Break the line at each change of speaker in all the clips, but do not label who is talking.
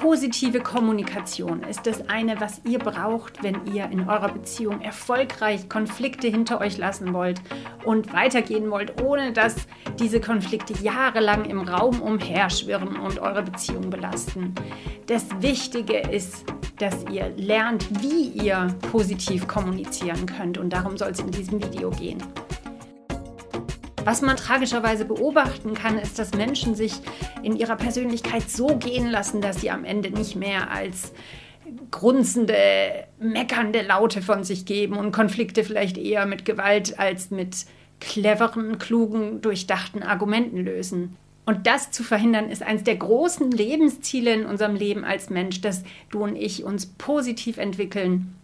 Positive Kommunikation ist das eine, was ihr braucht, wenn ihr in eurer Beziehung erfolgreich Konflikte hinter euch lassen wollt und weitergehen wollt, ohne dass diese Konflikte jahrelang im Raum umherschwirren und eure Beziehung belasten. Das Wichtige ist, dass ihr lernt, wie ihr positiv kommunizieren könnt und darum soll es in diesem Video gehen. Was man tragischerweise beobachten kann, ist, dass Menschen sich in ihrer Persönlichkeit so gehen lassen, dass sie am Ende nicht mehr als grunzende, meckernde Laute von sich geben und Konflikte vielleicht eher mit Gewalt als mit cleveren, klugen, durchdachten Argumenten lösen. Und das zu verhindern, ist eines der großen Lebensziele in unserem Leben als Mensch, dass du und ich uns positiv entwickeln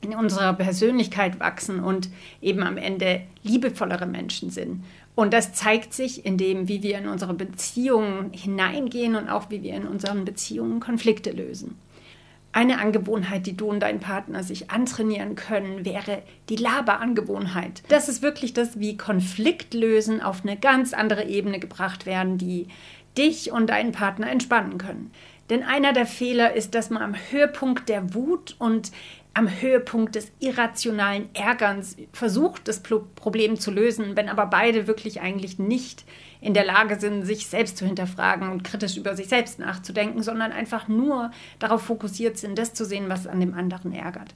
in unserer Persönlichkeit wachsen und eben am Ende liebevollere Menschen sind. Und das zeigt sich in dem, wie wir in unsere Beziehungen hineingehen und auch wie wir in unseren Beziehungen Konflikte lösen. Eine Angewohnheit, die du und dein Partner sich antrainieren können, wäre die Laberangewohnheit. Das ist wirklich das, wie Konfliktlösen auf eine ganz andere Ebene gebracht werden, die dich und deinen Partner entspannen können. Denn einer der Fehler ist, dass man am Höhepunkt der Wut und am Höhepunkt des irrationalen Ärgerns versucht, das Problem zu lösen, wenn aber beide wirklich eigentlich nicht in der Lage sind, sich selbst zu hinterfragen und kritisch über sich selbst nachzudenken, sondern einfach nur darauf fokussiert sind, das zu sehen, was an dem anderen ärgert.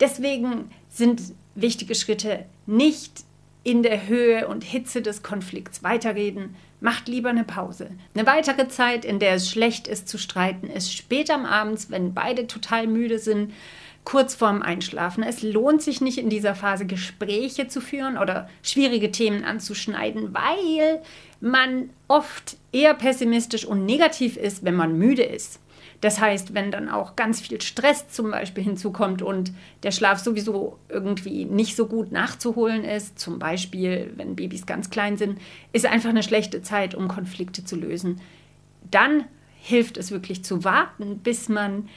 Deswegen sind wichtige Schritte nicht in der Höhe und Hitze des Konflikts weiterreden, macht lieber eine Pause. Eine weitere Zeit, in der es schlecht ist zu streiten, ist spät am Abend, wenn beide total müde sind, kurz vorm Einschlafen. Es lohnt sich nicht in dieser Phase Gespräche zu führen oder schwierige Themen anzuschneiden, weil man oft eher pessimistisch und negativ ist, wenn man müde ist. Das heißt, wenn dann auch ganz viel Stress zum Beispiel hinzukommt und der Schlaf sowieso irgendwie nicht so gut nachzuholen ist, zum Beispiel wenn Babys ganz klein sind, ist einfach eine schlechte Zeit, um Konflikte zu lösen. Dann hilft es wirklich zu warten, bis man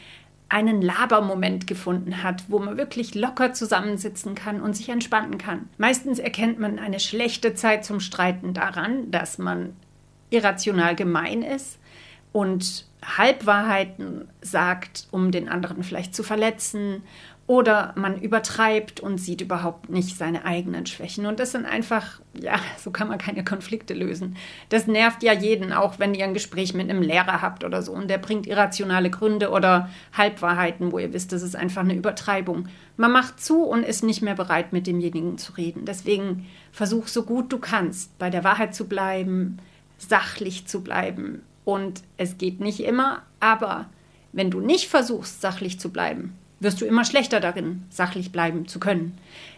einen Labermoment gefunden hat, wo man wirklich locker zusammensitzen kann und sich entspannen kann. Meistens erkennt man eine schlechte Zeit zum Streiten daran, dass man irrational gemein ist und Halbwahrheiten sagt, um den anderen vielleicht zu verletzen. Oder man übertreibt und sieht überhaupt nicht seine eigenen Schwächen. Und das sind einfach, ja, so kann man keine Konflikte lösen. Das nervt ja jeden, auch wenn ihr ein Gespräch mit einem Lehrer habt oder so. Und der bringt irrationale Gründe oder Halbwahrheiten, wo ihr wisst, das ist einfach eine Übertreibung. Man macht zu und ist nicht mehr bereit, mit demjenigen zu reden. Deswegen versuch so gut du kannst, bei der Wahrheit zu bleiben, sachlich zu bleiben, und es geht nicht immer, aber wenn du nicht versuchst, sachlich zu bleiben, wirst du immer schlechter darin, sachlich bleiben zu können.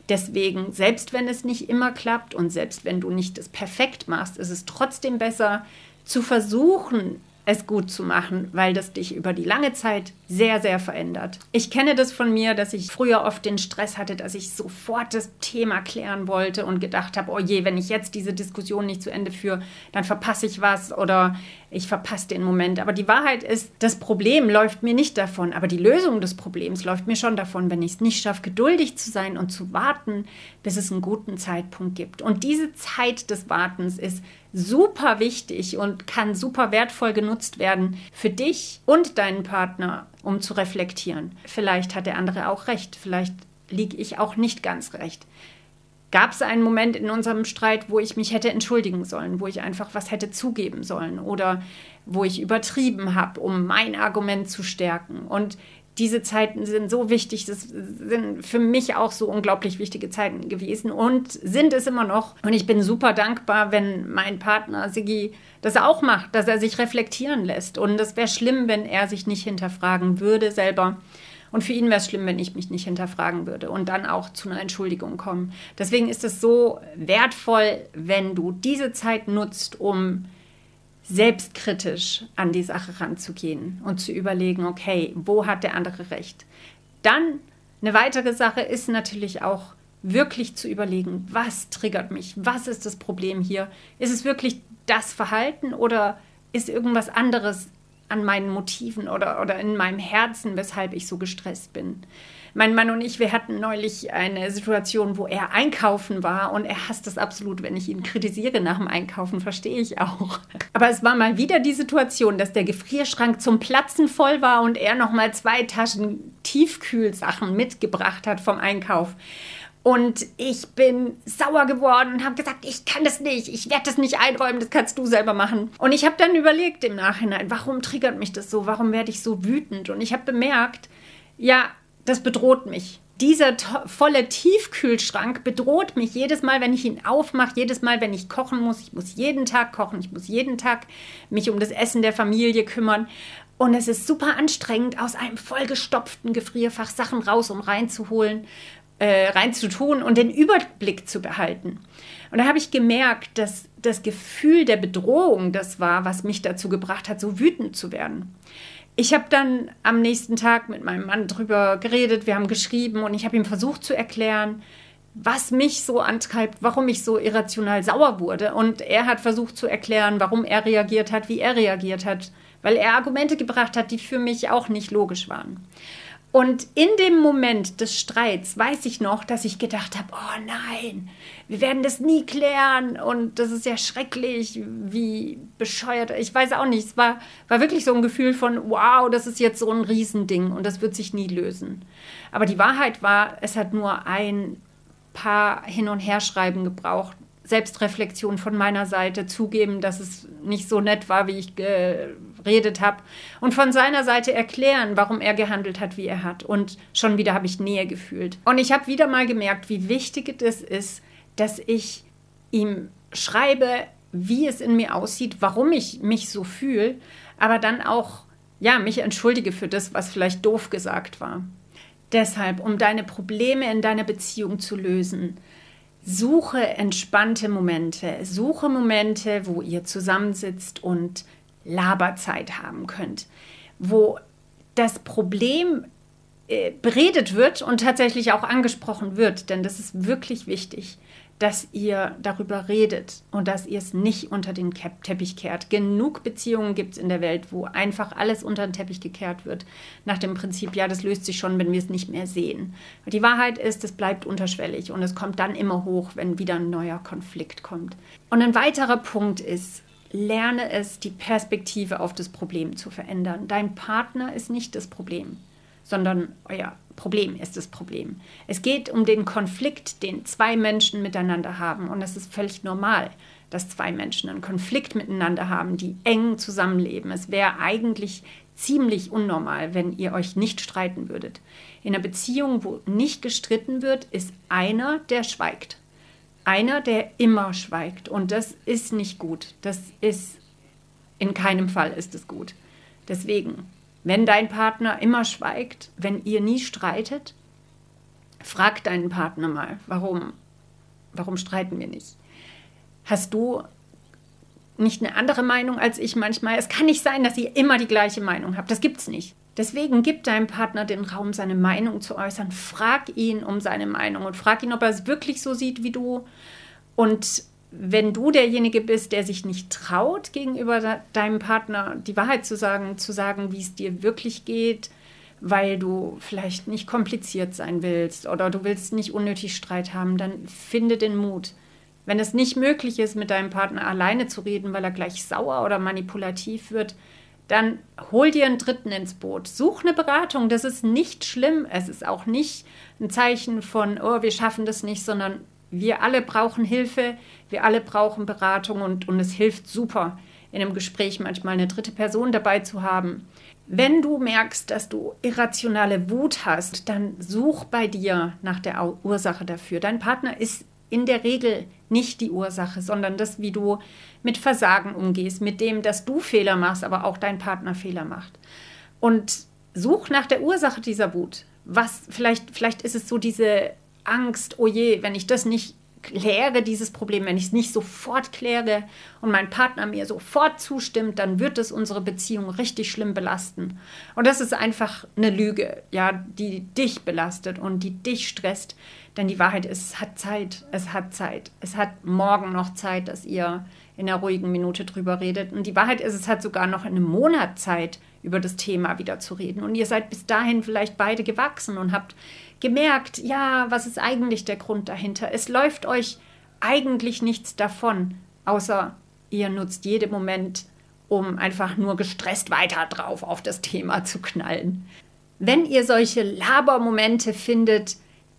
Deswegen, selbst wenn es nicht immer klappt und selbst wenn du nicht das perfekt machst, ist es trotzdem besser zu versuchen, es gut zu machen, weil das dich über die lange Zeit sehr, sehr verändert. Ich kenne das von mir, dass ich früher oft den Stress hatte, dass ich sofort das Thema klären wollte und gedacht habe, oh je, wenn ich jetzt diese Diskussion nicht zu Ende führe, dann verpasse ich was oder ich verpasse den Moment. Aber die Wahrheit ist, das Problem läuft mir nicht davon, aber die Lösung des Problems läuft mir schon davon, wenn ich es nicht schaffe, geduldig zu sein und zu warten, bis es einen guten Zeitpunkt gibt. Und diese Zeit des Wartens ist super wichtig und kann super wertvoll genutzt werden für dich und deinen Partner, um zu reflektieren. Vielleicht hat der andere auch recht, vielleicht liege ich auch nicht ganz recht. Gab es einen Moment in unserem Streit, wo ich mich hätte entschuldigen sollen, wo ich einfach was hätte zugeben sollen oder wo ich übertrieben habe, um mein Argument zu stärken? Und diese Zeiten sind so wichtig, das sind für mich auch so unglaublich wichtige Zeiten gewesen und sind es immer noch. Und ich bin super dankbar, wenn mein Partner Sigi das auch macht, dass er sich reflektieren lässt. Und es wäre schlimm, wenn er sich nicht hinterfragen würde selber. Und für ihn wäre es schlimm, wenn ich mich nicht hinterfragen würde und dann auch zu einer Entschuldigung kommen. Deswegen ist es so wertvoll, wenn du diese Zeit nutzt, um selbstkritisch an die Sache ranzugehen und zu überlegen, okay, wo hat der andere recht? Dann eine weitere Sache ist natürlich auch wirklich zu überlegen, was triggert mich? Was ist das Problem hier? Ist es wirklich das Verhalten oder ist irgendwas anderes an meinen Motiven oder, oder in meinem Herzen, weshalb ich so gestresst bin. Mein Mann und ich, wir hatten neulich eine Situation, wo er einkaufen war und er hasst es absolut, wenn ich ihn kritisiere nach dem Einkaufen, verstehe ich auch. Aber es war mal wieder die Situation, dass der Gefrierschrank zum Platzen voll war und er noch mal zwei Taschen Tiefkühlsachen mitgebracht hat vom Einkauf. Und ich bin sauer geworden und habe gesagt, ich kann das nicht, ich werde das nicht einräumen, das kannst du selber machen. Und ich habe dann überlegt im Nachhinein, warum triggert mich das so, warum werde ich so wütend? Und ich habe bemerkt, ja, das bedroht mich. Dieser volle Tiefkühlschrank bedroht mich jedes Mal, wenn ich ihn aufmache, jedes Mal, wenn ich kochen muss. Ich muss jeden Tag kochen, ich muss jeden Tag mich um das Essen der Familie kümmern. Und es ist super anstrengend, aus einem vollgestopften Gefrierfach Sachen raus und reinzuholen äh, reinzutun und den Überblick zu behalten. Und da habe ich gemerkt, dass das Gefühl der Bedrohung das war, was mich dazu gebracht hat, so wütend zu werden. Ich habe dann am nächsten Tag mit meinem Mann drüber geredet, wir haben geschrieben und ich habe ihm versucht zu erklären, was mich so antreibt, warum ich so irrational sauer wurde. Und er hat versucht zu erklären, warum er reagiert hat, wie er reagiert hat, weil er Argumente gebracht hat, die für mich auch nicht logisch waren. Und in dem Moment des Streits weiß ich noch, dass ich gedacht habe, oh nein, wir werden das nie klären und das ist ja schrecklich, wie bescheuert. Ich weiß auch nicht, es war, war wirklich so ein Gefühl von, wow, das ist jetzt so ein Riesending und das wird sich nie lösen. Aber die Wahrheit war, es hat nur ein paar Hin- und Herschreiben gebraucht, Selbstreflexion von meiner Seite, zugeben, dass es nicht so nett war, wie ich geredet habe und von seiner Seite erklären, warum er gehandelt hat, wie er hat. Und schon wieder habe ich Nähe gefühlt. Und ich habe wieder mal gemerkt, wie wichtig es ist, dass ich ihm schreibe, wie es in mir aussieht, warum ich mich so fühle, aber dann auch ja, mich entschuldige für das, was vielleicht doof gesagt war. Deshalb, um deine Probleme in deiner Beziehung zu lösen, Suche entspannte Momente, suche Momente, wo ihr zusammensitzt und Laberzeit haben könnt, wo das Problem äh, beredet wird und tatsächlich auch angesprochen wird, denn das ist wirklich wichtig dass ihr darüber redet und dass ihr es nicht unter den Teppich kehrt. Genug Beziehungen gibt es in der Welt, wo einfach alles unter den Teppich gekehrt wird, nach dem Prinzip, ja, das löst sich schon, wenn wir es nicht mehr sehen. Die Wahrheit ist, es bleibt unterschwellig und es kommt dann immer hoch, wenn wieder ein neuer Konflikt kommt. Und ein weiterer Punkt ist, lerne es, die Perspektive auf das Problem zu verändern. Dein Partner ist nicht das Problem, sondern euer Problem ist das Problem. Es geht um den Konflikt, den zwei Menschen miteinander haben. Und es ist völlig normal, dass zwei Menschen einen Konflikt miteinander haben, die eng zusammenleben. Es wäre eigentlich ziemlich unnormal, wenn ihr euch nicht streiten würdet. In einer Beziehung, wo nicht gestritten wird, ist einer, der schweigt. Einer, der immer schweigt. Und das ist nicht gut. Das ist, in keinem Fall ist es gut. Deswegen wenn dein Partner immer schweigt, wenn ihr nie streitet, frag deinen Partner mal, warum? Warum streiten wir nicht? Hast du nicht eine andere Meinung als ich manchmal? Es kann nicht sein, dass ihr immer die gleiche Meinung habt. Das gibt's nicht. Deswegen gib deinem Partner den Raum, seine Meinung zu äußern. Frag ihn um seine Meinung und frag ihn, ob er es wirklich so sieht wie du. Und wenn du derjenige bist, der sich nicht traut, gegenüber deinem Partner die Wahrheit zu sagen, zu sagen, wie es dir wirklich geht, weil du vielleicht nicht kompliziert sein willst oder du willst nicht unnötig Streit haben, dann finde den Mut. Wenn es nicht möglich ist, mit deinem Partner alleine zu reden, weil er gleich sauer oder manipulativ wird, dann hol dir einen Dritten ins Boot. Such eine Beratung. Das ist nicht schlimm. Es ist auch nicht ein Zeichen von, oh, wir schaffen das nicht, sondern wir alle brauchen Hilfe, wir alle brauchen Beratung und, und es hilft super, in einem Gespräch manchmal eine dritte Person dabei zu haben. Wenn du merkst, dass du irrationale Wut hast, dann such bei dir nach der Ursache dafür. Dein Partner ist in der Regel nicht die Ursache, sondern das, wie du mit Versagen umgehst, mit dem, dass du Fehler machst, aber auch dein Partner Fehler macht. Und such nach der Ursache dieser Wut. Was vielleicht, vielleicht ist es so diese Angst, oh je, wenn ich das nicht kläre, dieses Problem, wenn ich es nicht sofort kläre und mein Partner mir sofort zustimmt, dann wird es unsere Beziehung richtig schlimm belasten. Und das ist einfach eine Lüge, ja, die dich belastet und die dich stresst. Denn die Wahrheit ist, es hat Zeit, es hat Zeit. Es hat morgen noch Zeit, dass ihr in einer ruhigen Minute drüber redet. Und die Wahrheit ist, es hat sogar noch eine Monat Zeit, über das Thema wieder zu reden. Und ihr seid bis dahin vielleicht beide gewachsen und habt gemerkt, ja, was ist eigentlich der Grund dahinter? Es läuft euch eigentlich nichts davon, außer ihr nutzt jeden Moment, um einfach nur gestresst weiter drauf auf das Thema zu knallen. Wenn ihr solche Labermomente findet,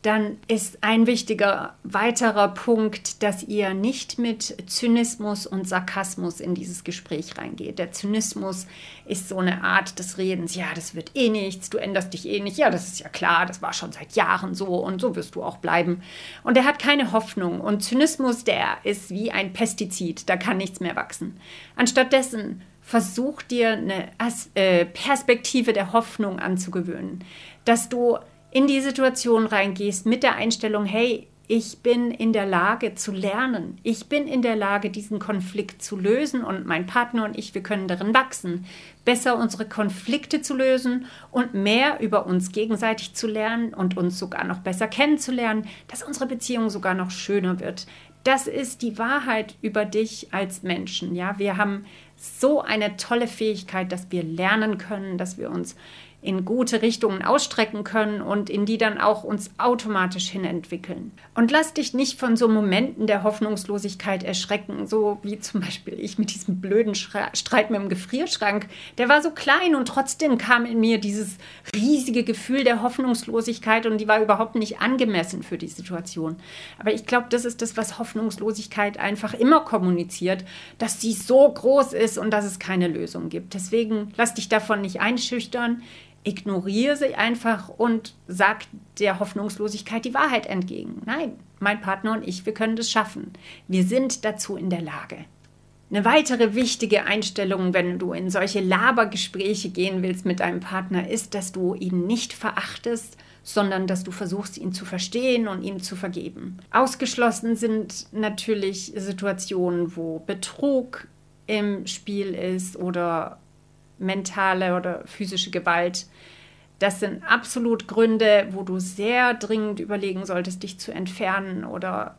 dann ist ein wichtiger weiterer Punkt, dass ihr nicht mit Zynismus und Sarkasmus in dieses Gespräch reingeht. Der Zynismus ist so eine Art des Redens, ja, das wird eh nichts, du änderst dich eh nicht, ja, das ist ja klar, das war schon seit Jahren so und so wirst du auch bleiben. Und er hat keine Hoffnung und Zynismus, der ist wie ein Pestizid, da kann nichts mehr wachsen. Anstattdessen versuch dir eine äh, Perspektive der Hoffnung anzugewöhnen, dass du in die Situation reingehst mit der Einstellung, hey, ich bin in der Lage zu lernen. Ich bin in der Lage, diesen Konflikt zu lösen und mein Partner und ich, wir können darin wachsen. Besser unsere Konflikte zu lösen und mehr über uns gegenseitig zu lernen und uns sogar noch besser kennenzulernen, dass unsere Beziehung sogar noch schöner wird. Das ist die Wahrheit über dich als Menschen. Ja, wir haben so eine tolle Fähigkeit, dass wir lernen können, dass wir uns in gute Richtungen ausstrecken können und in die dann auch uns automatisch hin entwickeln. Und lass dich nicht von so Momenten der Hoffnungslosigkeit erschrecken, so wie zum Beispiel ich mit diesem blöden Streit mit dem Gefrierschrank. Der war so klein und trotzdem kam in mir dieses riesige Gefühl der Hoffnungslosigkeit und die war überhaupt nicht angemessen für die Situation. Aber ich glaube, das ist das, was Hoffnungslosigkeit einfach immer kommuniziert, dass sie so groß ist und dass es keine Lösung gibt. Deswegen lass dich davon nicht einschüchtern ignoriere sie einfach und sag der Hoffnungslosigkeit die Wahrheit entgegen. Nein, mein Partner und ich, wir können das schaffen. Wir sind dazu in der Lage. Eine weitere wichtige Einstellung, wenn du in solche Labergespräche gehen willst mit deinem Partner, ist, dass du ihn nicht verachtest, sondern dass du versuchst, ihn zu verstehen und ihm zu vergeben. Ausgeschlossen sind natürlich Situationen, wo Betrug im Spiel ist oder mentale oder physische Gewalt. Das sind absolut Gründe, wo du sehr dringend überlegen solltest, dich zu entfernen oder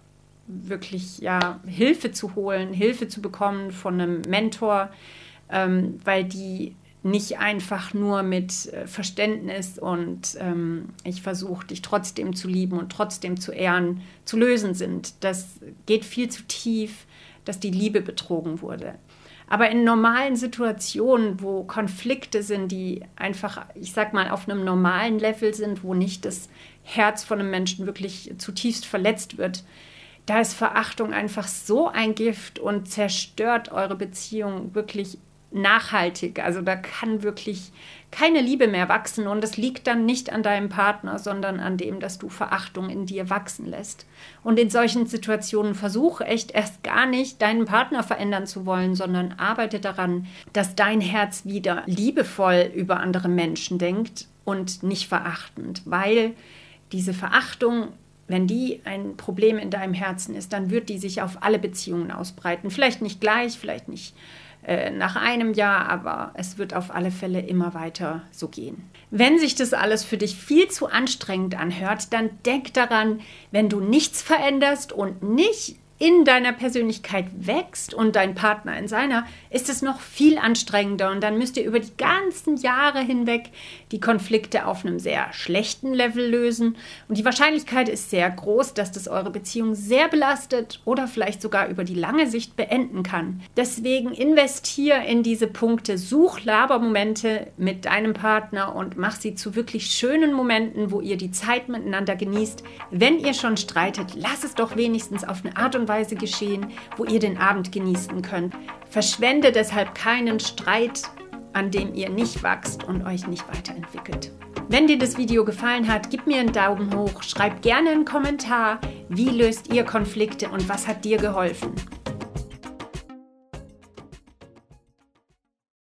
wirklich ja Hilfe zu holen, Hilfe zu bekommen von einem Mentor, ähm, weil die nicht einfach nur mit äh, Verständnis und ähm, ich versuche dich trotzdem zu lieben und trotzdem zu ehren, zu lösen sind. Das geht viel zu tief, dass die Liebe betrogen wurde. Aber in normalen Situationen, wo Konflikte sind, die einfach, ich sag mal, auf einem normalen Level sind, wo nicht das Herz von einem Menschen wirklich zutiefst verletzt wird, da ist Verachtung einfach so ein Gift und zerstört eure Beziehung wirklich nachhaltig. Also da kann wirklich keine Liebe mehr wachsen und es liegt dann nicht an deinem Partner, sondern an dem, dass du Verachtung in dir wachsen lässt. Und in solchen Situationen versuche echt erst gar nicht deinen Partner verändern zu wollen, sondern arbeite daran, dass dein Herz wieder liebevoll über andere Menschen denkt und nicht verachtend, weil diese Verachtung wenn die ein Problem in deinem Herzen ist, dann wird die sich auf alle Beziehungen ausbreiten. Vielleicht nicht gleich, vielleicht nicht äh, nach einem Jahr, aber es wird auf alle Fälle immer weiter so gehen. Wenn sich das alles für dich viel zu anstrengend anhört, dann denk daran, wenn du nichts veränderst und nicht in deiner Persönlichkeit wächst und dein Partner in seiner, ist es noch viel anstrengender und dann müsst ihr über die ganzen Jahre hinweg die Konflikte auf einem sehr schlechten Level lösen und die Wahrscheinlichkeit ist sehr groß, dass das eure Beziehung sehr belastet oder vielleicht sogar über die lange Sicht beenden kann. Deswegen investier in diese Punkte, such Labermomente mit deinem Partner und mach sie zu wirklich schönen Momenten, wo ihr die Zeit miteinander genießt. Wenn ihr schon streitet, lass es doch wenigstens auf eine Art und Weise geschehen, wo ihr den Abend genießen könnt. Verschwende deshalb keinen Streit, an dem ihr nicht wachst und euch nicht weiterentwickelt. Wenn dir das Video gefallen hat, gib mir einen Daumen hoch, schreib gerne einen Kommentar, wie löst ihr Konflikte und was hat dir geholfen.